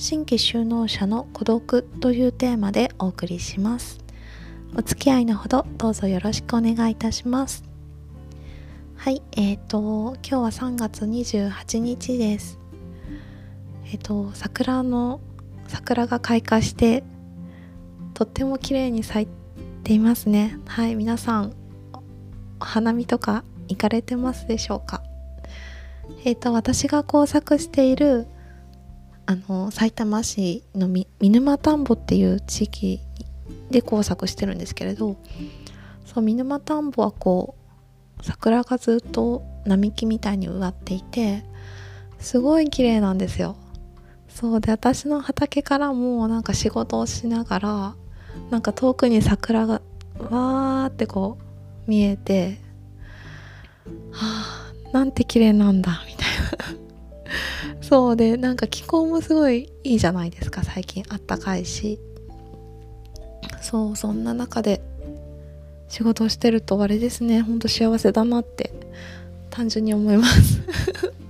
新規就農者の孤独というテーマでお送りします。お付き合いのほどどうぞよろしくお願いいたします。はいえーと今日は3月28日です。えっ、ー、と桜の桜が開花してとっても綺麗に咲いていますね。はい皆さんお花見とか行かれてますでしょうか？えっ、ー、と私が工作しているあの埼玉市の見沼田んぼっていう地域で工作してるんですけれどそう見沼田んぼはこう桜がずっと並木みたいに植わっていてすごい綺麗なんですよ。そうで私の畑からもなんか仕事をしながらなんか遠くに桜がわーってこう見えてはあなんて綺麗なんだみたいな。そうでなんか気候もすごいいいじゃないですか最近あったかいし。そうそんな中で仕事をしてるとあれですね。ほんと幸せだなって単純に思います。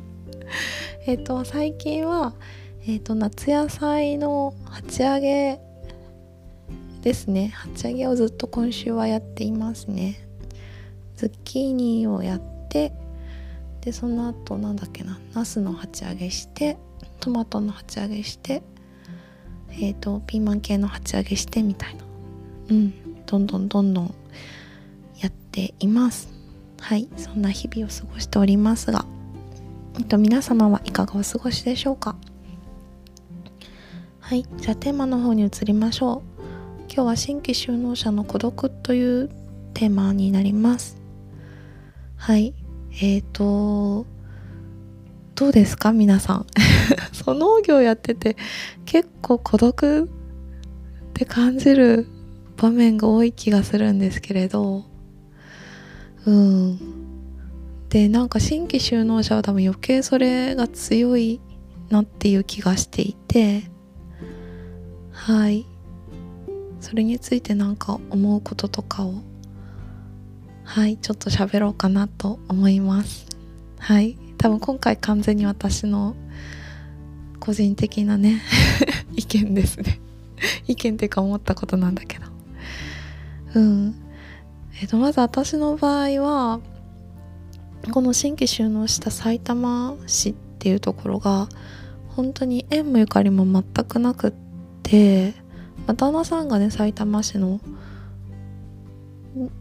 えっと最近はえっ、と夏野菜の鉢上げですね。鉢上げをずっと今週はやっていますね。ズッキーニをやってでその後なんだっけなナスの鉢上げしてトマトの鉢上げしてえっ、ー、とピーマン系の鉢上げしてみたいな。うん。どんどんどんどんやっています。はい。そんな日々を過ごしておりますがえっと皆様はいかがお過ごしでしょうか？はい。じゃあテーマの方に移りましょう。今日は新規就農者の孤独というテーマになります。はい。えっ、ー、とどうですか？皆さん。その農業やってて結構孤独って感じる場面が多い気がするんですけれど。うん。でなんか新規就農者は多分余計それが強いなっていう気がしていて。はい。それについてなんか思うこととかをはいちょっと喋ろうかなと思います。はい多分今回完全に私の個人的なね 意見ですね。意見っていうか思ったことなんだけど。うん。えっ、とまず私の場合はこの新規収納した埼玉市っていうところが本当に縁もゆかりも全くなくって旦那さんがね埼玉市の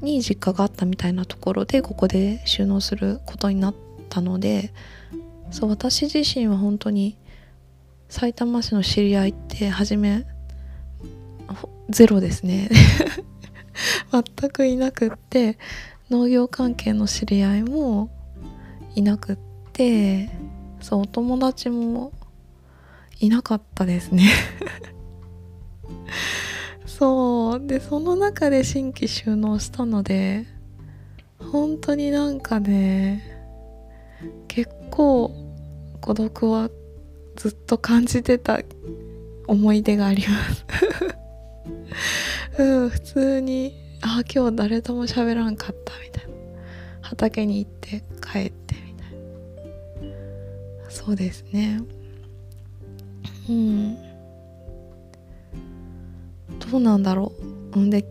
に実家があったみたいなところでここで収納することになったのでそう私自身は本当に埼玉市の知り合いって初めゼロですね。全くいなくって農業関係の知り合いもいなくってそうお友達もいなかったですね。そう。でその中で新規収納したので本当になんかね結構孤独はずっと感じてた思い出があります。うん普通にあ今日誰とも喋らんかったみたいな。畑に行って帰ってみたいな。そうですね。うん。どうなんだろう。んで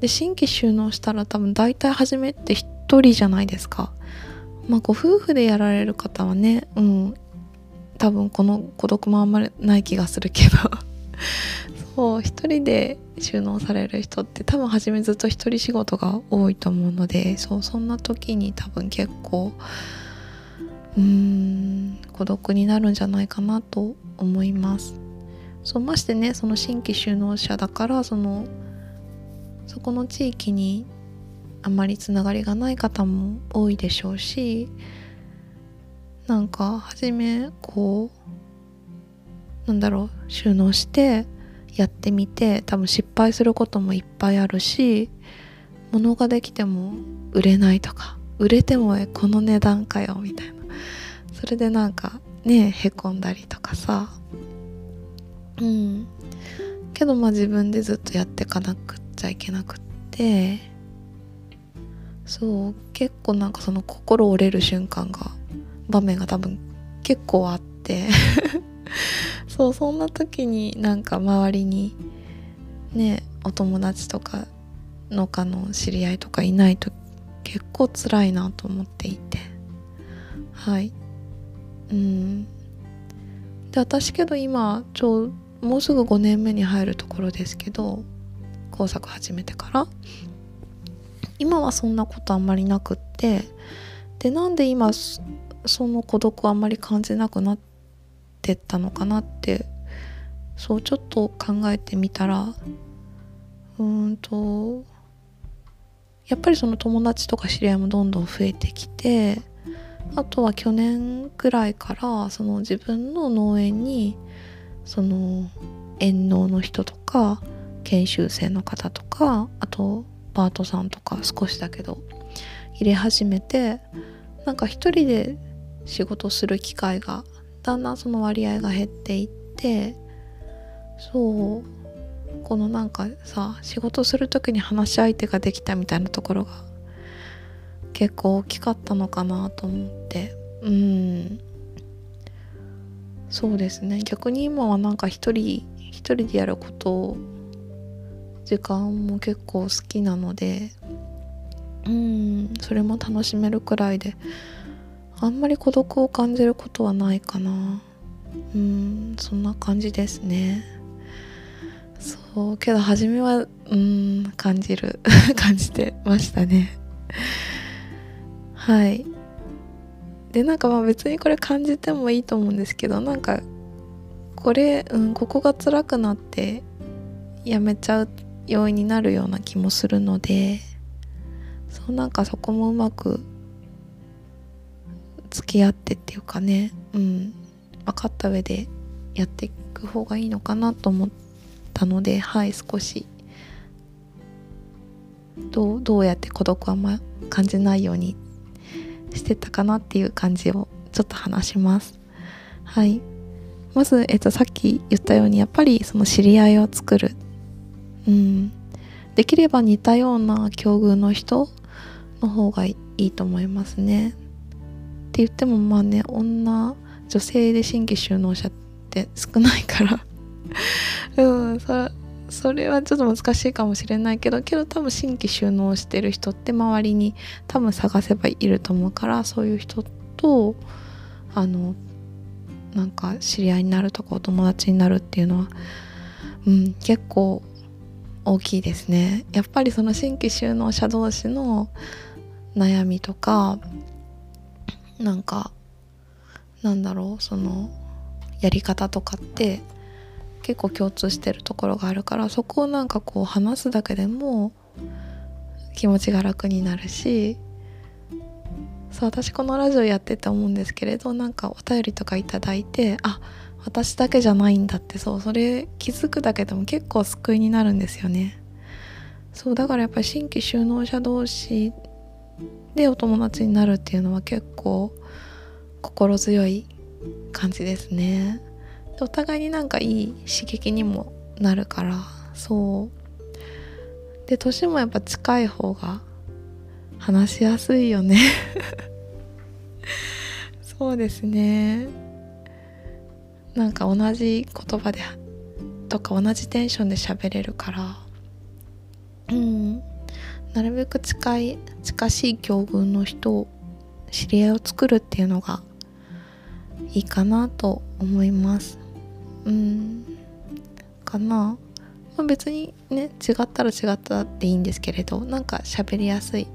で新規収納したら多分大体初めって1人じゃないですか。まあご夫婦でやられる方はねうん多分この孤独もあんまりない気がするけど そう一人で収納される人って多分初めずっと一人仕事が多いと思うのでそうそんな時に多分結構うーん孤独になるんじゃないかなと思います。そうましてねその新規就農者だからそのそこの地域にあまりつながりがない方も多いでしょうしなんか初めこうなんだろう収納してやってみて多分失敗することもいっぱいあるし物ができても売れないとか売れてもこの値段かよみたいな。それでなんかねへこんだりとかさうん。けどまあ自分でずっとやってかなくっちゃいけなくってそう結構なんかその心折れる瞬間が場面が多分結構あって そうそんな時になんか周りにねお友達とか農家の知り合いとかいないと結構辛いなと思っていて。はい。うん。で私けど今ちょうもうすぐ5年目に入るところですけど工作始めてから。今はそんなことあんまりなくってでなんで今その孤独をあんまり感じなくなってったのかなってそうちょっと考えてみたらうーんとやっぱりその友達とか知り合いもどんどん増えてきてあとは去年くらいからその自分の農園にその園農の人とか研修生の方とかあとパートさんとか少しだけど入れ始めてなんか一人で仕事する機会がだんだんその割合が減っていってそうこのなんかさ仕事する時に話し相手ができたみたいなところが結構大きかったのかなと思ってうん。そうですね。逆に今はなんか一人一人でやること時間も結構好きなのでうんそれも楽しめるくらいであんまり孤独を感じることはないかな。うんそんな感じですね。そうけど初めはうん感じる 感じてましたね。はい。でなんかまあ別にこれ感じてもいいと思うんですけどなんかこれ、うん、ここが辛くなってやめちゃう要因になるような気もするのでそうなんかそこもうまく付き合ってっていうかねうん分かった上でやっていく方がいいのかなと思ったのではい少し。どうどうやって孤独はあんま感じないようにしてたかなっていう感じをちょっと話します。はい。まず、えっと、さっき言ったようにやっぱりその知り合いを作る。うん。できれば似たような境遇の人の方がいいと思いますね。って言ってもまあね女女性で新規就農者って少ないから。うんそそれはちょっと難しいかもしれないけどけど多分新規収納してる人って周りに多分探せばいると思うからそういう人とあのなんか知り合いになるとかお友達になるっていうのは、うん、結構大きいですね。やっぱりその新規就農者同士の悩みとかなんかなんだろうそのやり方とかって結構共通してるところがあるからそこをなんかこう話すだけでも気持ちが楽になるしそう私このラジオやってて思うんですけれどなんかお便りとかいただいてあ私だけじゃないんだってそうそれ気づくだけでも結構救いになるんですよね。そうだからやっぱり新規就農者同士でお友達になるっていうのは結構心強い感じですね。お互いになんかいい刺激にもなるからそう。で年もやっぱ近い方が話しやすいよね。そうですね。なんか同じ言葉でとか同じテンションで喋れるから。うん。なるべく近い近しい境遇の人を知り合いを作るっていうのがいいかなと思います。うん。かな、まあ、別にね違ったら違ったっていいんですけれどなんか喋りやすい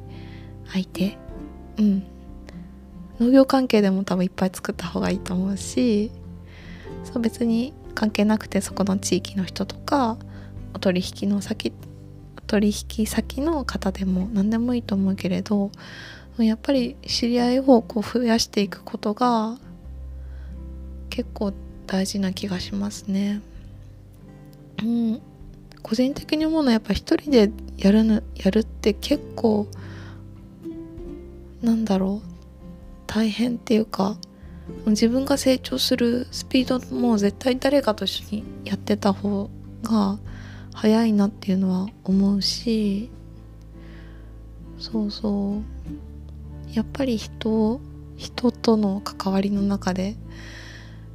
相手。うん。農業関係でも多分いっぱい作った方がいいと思うしそう別に関係なくてそこの地域の人とかお取引の先取引先の方でも何でもいいと思うけれどやっぱり知り合いをこう増やしていくことが結構大事な気がしますね。うん。個人的に思うのはやっぱ一人でやるのやるって結構なんだろう大変っていうか自分が成長するスピードも絶対誰かと一緒にやってた方が早いなっていうのは思うしそうそう。やっぱり人人との関わりの中で、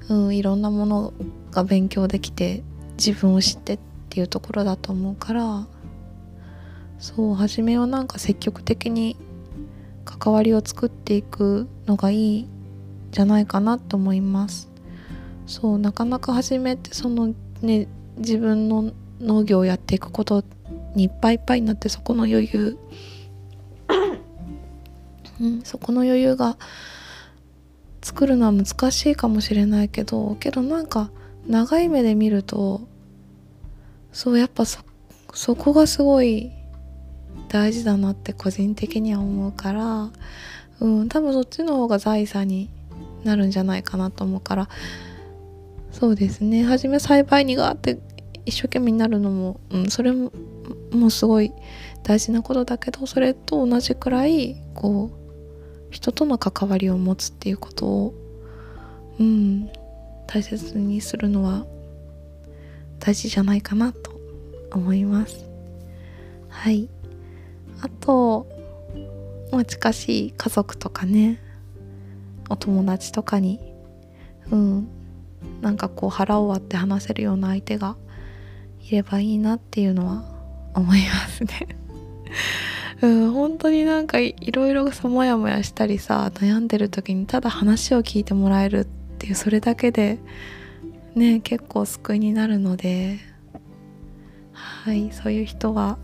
うん、いろんなものが勉強できて自分を知ってっていうところだと思うからそう初めはなんか積極的に関わりを作っていくのがいいじゃないかなと思います。そうなかなか初めてそのね自分の農業をやっていくことにいっぱいいっぱいになってそこの余裕うん、そこの余裕が作るのは難しいかもしれないけどけどなんか長い目で見るとそうやっぱそそこがすごい大事だなって個人的には思うからうん多分そっちの方が財産になるんじゃないかなと思うから。そうですね。初め栽培にがあって一生懸命になるのも、うん、それももうすごい大事なことだけどそれと同じくらいこう人との関わりを持つっていうことをうん大切にするのは大事じゃないかなと思います。はい。あとまあ近しい家族とかねお友達とかにうんなんかこう腹を割って話せるような相手がいればいいなっていうのは思いますね。うん本当になんかいろいろさモヤモヤしたりさ悩んでる時にただ話を聞いてもらえるっていうそれだけでね結構救いになるのではいそういう人は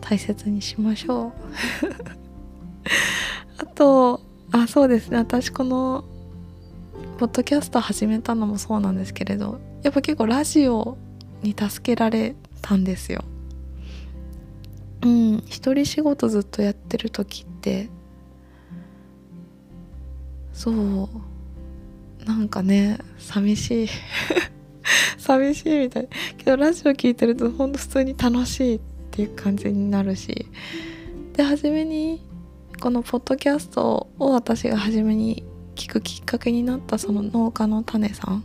大切にしましょう。あとあそうですね。私このポッドキャスト始めたのもそうなんですけれどやっぱ結構ラジオに助けられたんですよ。うん。一人仕事ずっとやってる時ってそう。なんかね寂しい。寂しいみたい。けどラジオ聞いてるとほんと普通に楽しいっていう感じになるし。で初めにこのポッドキャストを私が初めに聞くきっかけになったその農家の種さん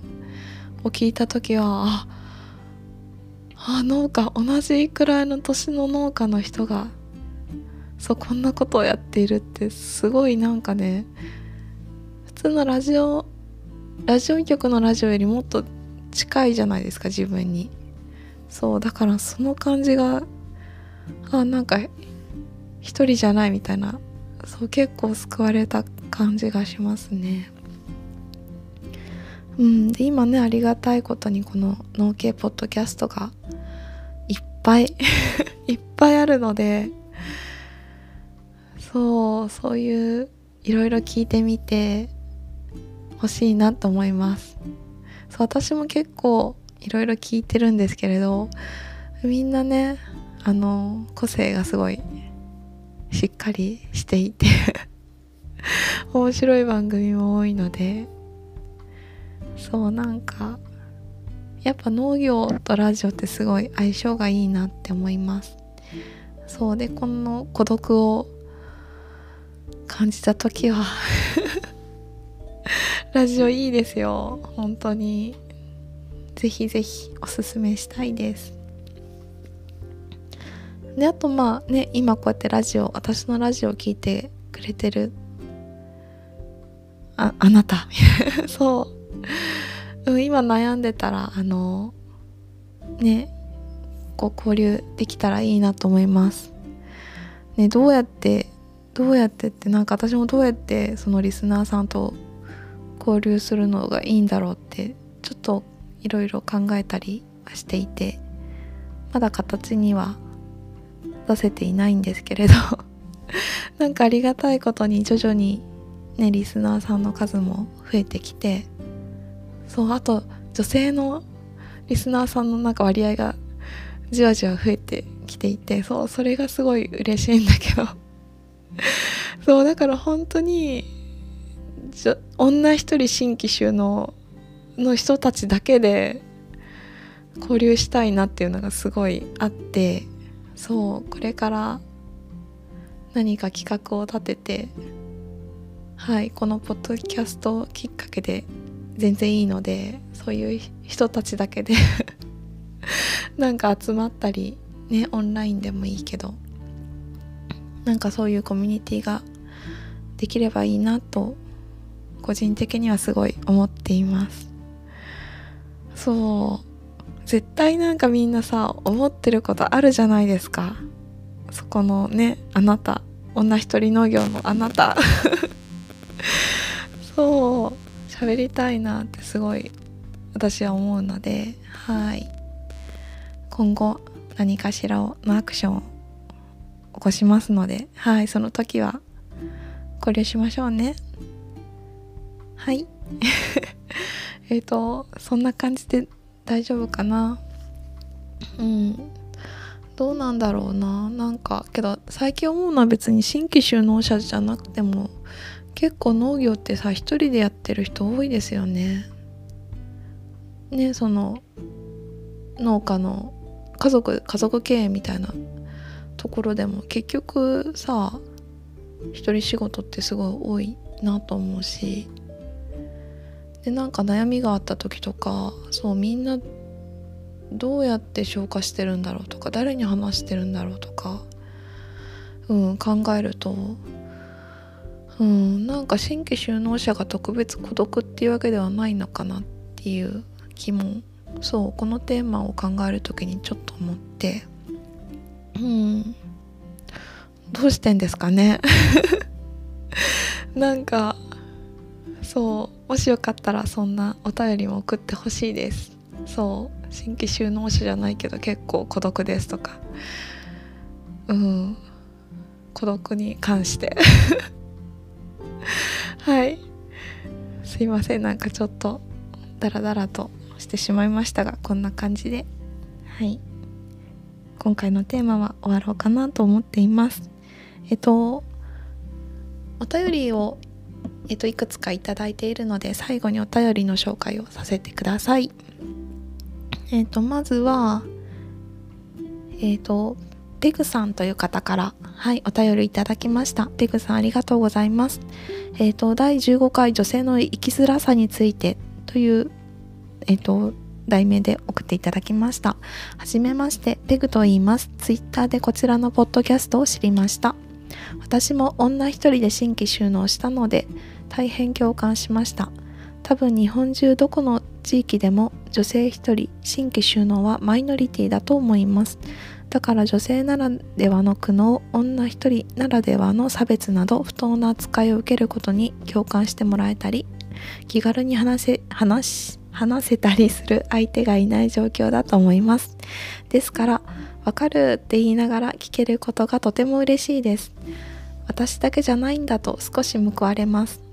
を聞いた時はああ農家同じくらいの年の農家の人がそうこんなことをやっているってすごいなんかね普通のラジオラジオ局のラジオよりもっと近いじゃないですか自分に。そうだからその感じがあなんか一人じゃないみたいなそう結構救われた感じがしますね。うん。で今ねありがたいことにこの農系ポッドキャストがいっぱい いっぱいあるのでそうそういういろいろ聞いてみてほしいなと思います。そう私も結構いろいろ聞いてるんですけれどみんなねあの個性がすごいしっかりしていて面白い番組も多いのでそうなんかやっぱ農業とラジオってすごい相性がいいなって思います。そうでこの孤独を感じた時は ラジオいいですよ。本当に。ぜひぜひおすすめしたいです。であとまあね今こうやってラジオ私のラジオを聞いてくれてるああなた。そう。今悩んでたらあのねこう交流できたらいいなと思います。ねどうやってどうやってってなんか私もどうやってそのリスナーさんと交流するのがいいんだろうってちょっといろいろ考えたりはしていてまだ形には出せていないんですけれどなんかありがたいことに徐々にねリスナーさんの数も増えてきてそうあと女性のリスナーさんのなんか割合がじわじわ増えてきていてそうそれがすごい嬉しいんだけど。そうだから本当に女一人新規収納の人たちだけで交流したいなっていうのがすごいあってそうこれから何か企画を立ててはいこのポッドキャストきっかけで全然いいのでそういう人たちだけで なんか集まったりねオンラインでもいいけどなんかそういうコミュニティができればいいなと個人的にはすごい思っています。そう。絶対なんかみんなさ思ってることあるじゃないですか。そこのねあなた。女一人農業のあなた。そう。喋りたいなってすごい私は思うのではい。今後何かしらのアクションを起こしますのではい。その時は交流しましょうね。はい。えっとそんな感じで大丈夫かな。うん。どうなんだろうな。なんかけど最近思うのは別に新規就農者じゃなくても結構農業ってさ一人でやってる人多いですよね。ねその農家の家族家族経営みたいなところでも結局さ一人仕事ってすごい多いなと思うし。でなんか悩みがあった時とかそうみんなどうやって消化してるんだろうとか誰に話してるんだろうとか、うん、考えると、うん、なんか新規就農者が特別孤独っていうわけではないのかなっていう気もそうこのテーマを考える時にちょっと思って。うん。どうしてんですかね？なんかそうもしよかったらそんなお便りも送ってほしいです。そう新規就農者じゃないけど結構孤独ですとか。うん。孤独に関して。はい。すいません。なんかちょっとダラダラとしてしまいましたがこんな感じで。はい。今回のテーマは終わろうかなと思っています。えっとお便りをえっといくつかいただいているので最後にお便りの紹介をさせてください。えっとまずはえっとペグさんという方からはいお便りいただきましたペグさんありがとうございますえっと第15回女性の生きづらさについてというえっ、と、題名で送っていただきました。はじめまして、ペグと言います。ツイッターでこちらのポッドキャストを知りました。私も女一人で新規収納したので、大変共感しました。多分日本中どこの地域でも女性一人新規収納はマイノリティだと思います。だから女性ならではの苦悩、女一人ならではの差別など不当な扱いを受けることに共感してもらえたり、気軽に話せ、話話せたりする相手がいない状況だと思います。ですからわかるって言いながら聞けることがとても嬉しいです。私だけじゃないんだと少し報われます。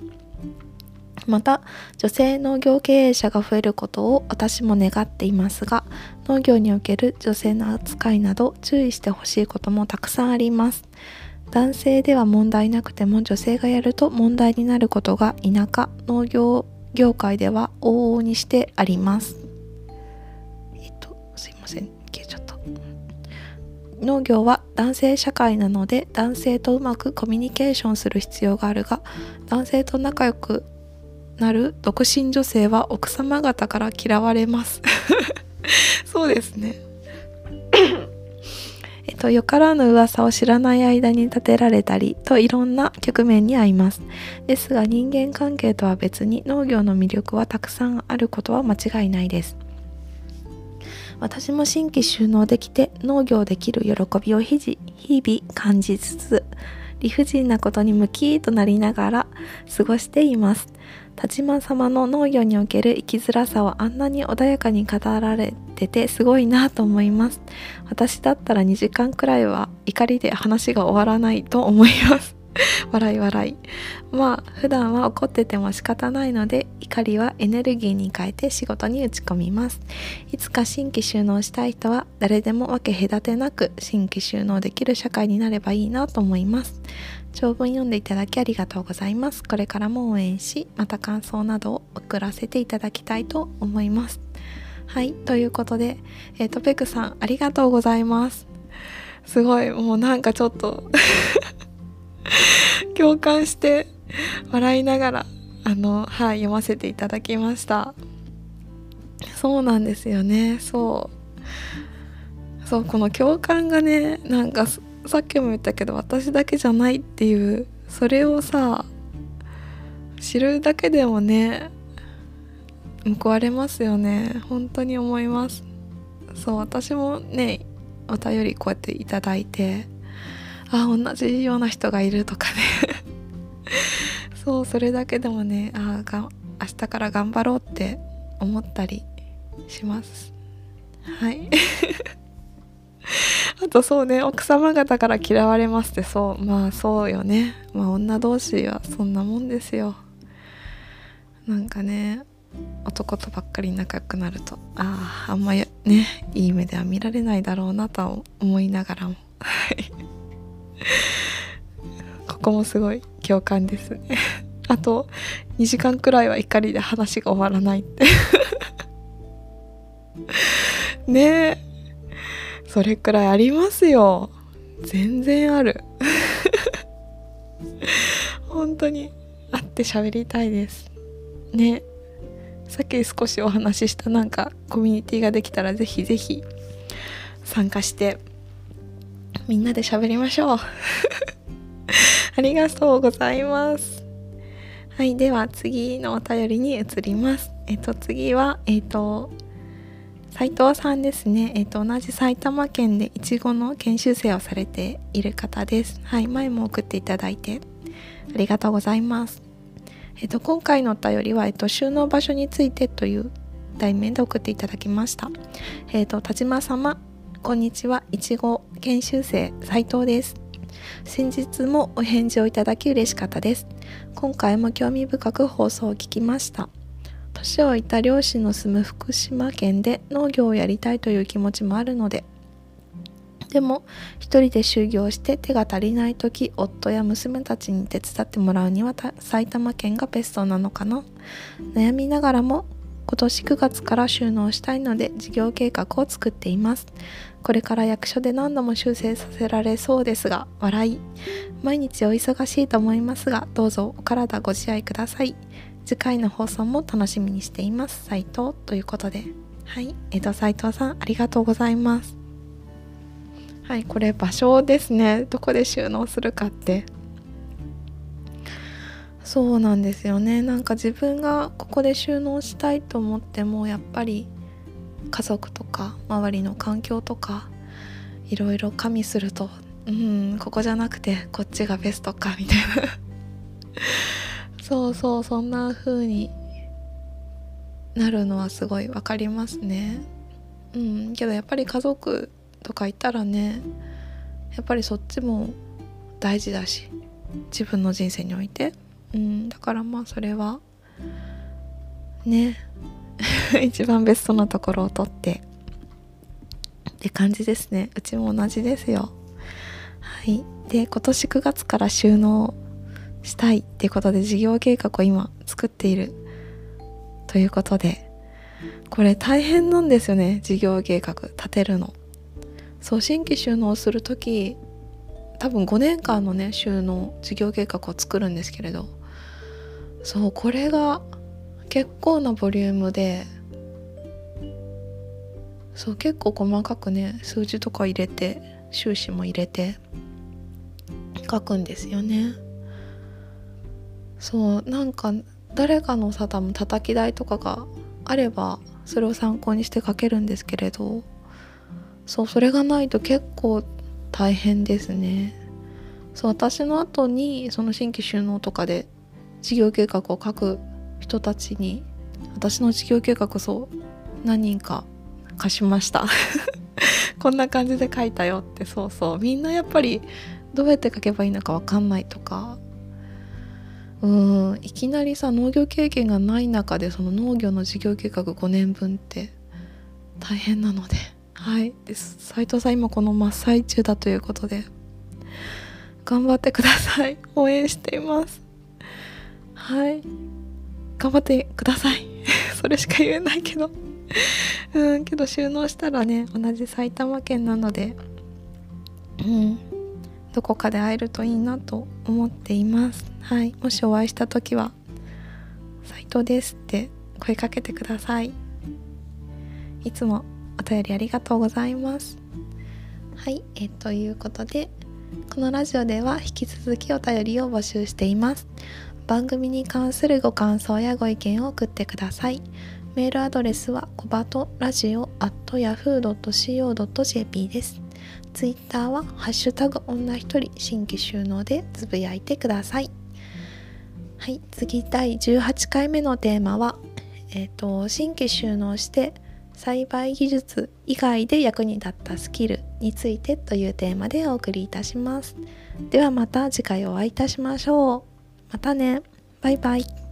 また女性農業経営者が増えることを私も願っていますが農業における女性の扱いなど注意してほしいこともたくさんあります男性では問題なくても女性がやると問題になることが田舎農業業界では往々にしてあります。えっと、すいません、消えちゃった。農業は男性社会なので男性とうまくコミュニケーションする必要があるが男性と仲良くなる独身女性は奥様方から嫌われます そうですね えっと、よからぬ噂を知らない間に立てられたりといろんな局面にあいます。ですが人間関係とは別に農業の魅力はたくさんあることは間違いないです。私も新規収納できて農業できる喜びを日々感じつつ理不尽なことに向きとなりながら過ごしています。田島様の農業における生きづらさをあんなに穏やかに語られててすごいなと思います。私だったら2時間くらいは怒りで話が終わらないと思います。笑い笑いまあ普段は怒ってても仕方ないので怒りはエネルギーに変えて仕事に打ち込みますいつか新規収納したい人は誰でも分け隔てなく新規収納できる社会になればいいなと思います長文読んでいただきありがとうございます。これからも応援し、また感想などを送らせていただきたいと思います。はいということで、えーと、ペクさんありがとうございますすごいもうなんかちょっと 共感して笑いながらあのはい読ませていただきました。そうなんですよね。そう。そうこの共感がねなんかさっきも言ったけど私だけじゃないっていうそれをさ知るだけでもね報われますよね。本当に思います。そう私もねお便りこうやっていただいてあ同じような人がいるとかね。そうそれだけでもねあが明日から頑張ろうって思ったりします。はい。あとそうね奥様方から嫌われますってそうまあそうよね。まあ女同士はそんなもんですよ。なんかね男とばっかり仲良くなるとあああんまねいい目では見られないだろうなと思いながらも。はい。ここもすごい共感ですね。あと2時間くらいは怒りで話が終わらないって。ねえ。それくらいありますよ。全然ある。本当に会って喋りたいです。ねさっき少しお話ししたなんかコミュニティができたらぜひぜひ参加してみんなで喋りましょう ありがとうございますはいでは次のお便りに移りますえっと次はえっと斉藤さんですね、えっと、同じ埼玉県でいちごの研修生をされている方です。はい、前も送っていただいてありがとうございます。えっと、今回のお便りは、えっと、収納場所についてという題名で送っていただきました。えっと、田島様、こんにちは。いちご研修生斉藤です。先日もお返事をいただき嬉しかったです。今回も興味深く放送を聞きました。年老いた漁師の住む福島県で農業をやりたいという気持ちもあるので、でも一人で就業して手が足りない時夫や娘たちに手伝ってもらうには埼玉県がベストなのかな悩みながらも今年9月から収納したいので事業計画を作っていますこれから役所で何度も修正させられそうですが笑い。毎日お忙しいと思いますがどうぞお体ご自愛ください。次回の放送も楽しみにしています。斉藤ということで。はい。江戸斉藤さんありがとうございます。はい。これ場所ですね。どこで収納するかって。そうなんですよね。なんか自分がここで収納したいと思ってもやっぱり家族とか周りの環境とかいろいろ加味するとうんここじゃなくてこっちがベストかみたいな。そうそうそんな風になるのはすごい分かりますね。うんけどやっぱり家族とかいたらねやっぱりそっちも大事だし自分の人生において。うんだからまあそれはね 一番ベストなところを取って。って感じですね。うちも同じですよ。はい。で今年9月から収納したいってことで事業計画を今作っているということで。これ大変なんですよね事業計画立てるの。そう新規収納する時多分5年間のね収納事業計画を作るんですけれど。そうこれが結構なボリュームでそう結構細かくね数字とか入れて収支も入れて書くんですよね。そうなんか誰かのさ多分叩き台とかがあればそれを参考にして書けるんですけれどそうそれがないと結構大変ですね。そう私の後にその新規収納とかで事業計画を書く人たちに私の事業計画そう何人か貸しました。こんな感じで書いたよってそうそう。みんなやっぱりどうやって書けばいいのか分かんないとか。うんいきなりさ農業経験がない中でその農業の事業計画5年分って大変なので。はい。です斉藤さん今この真っ最中だということで頑張ってください。応援しています。はい。頑張ってください。それしか言えないけど。うんけど収納したらね同じ埼玉県なのでうんどこかで会えるといいなと思っています。はいもしお会いした時は「斉藤です」って声かけてください。いつもお便りありがとうございます。はいえということでこのラジオでは引き続きお便りを募集しています。番組に関するご感想やご意見を送ってください。メールアドレスはコバトラジオ at yahoo.co.jp です。ツイッターはハッシュタグ女一人新規収納でつぶやいてください。はい次第18回目のテーマはえっ、ー、と新規収納して栽培技術以外で役に立ったスキルについてというテーマでお送りいたします。ではまた次回お会いいたしましょう。またね。バイバイ。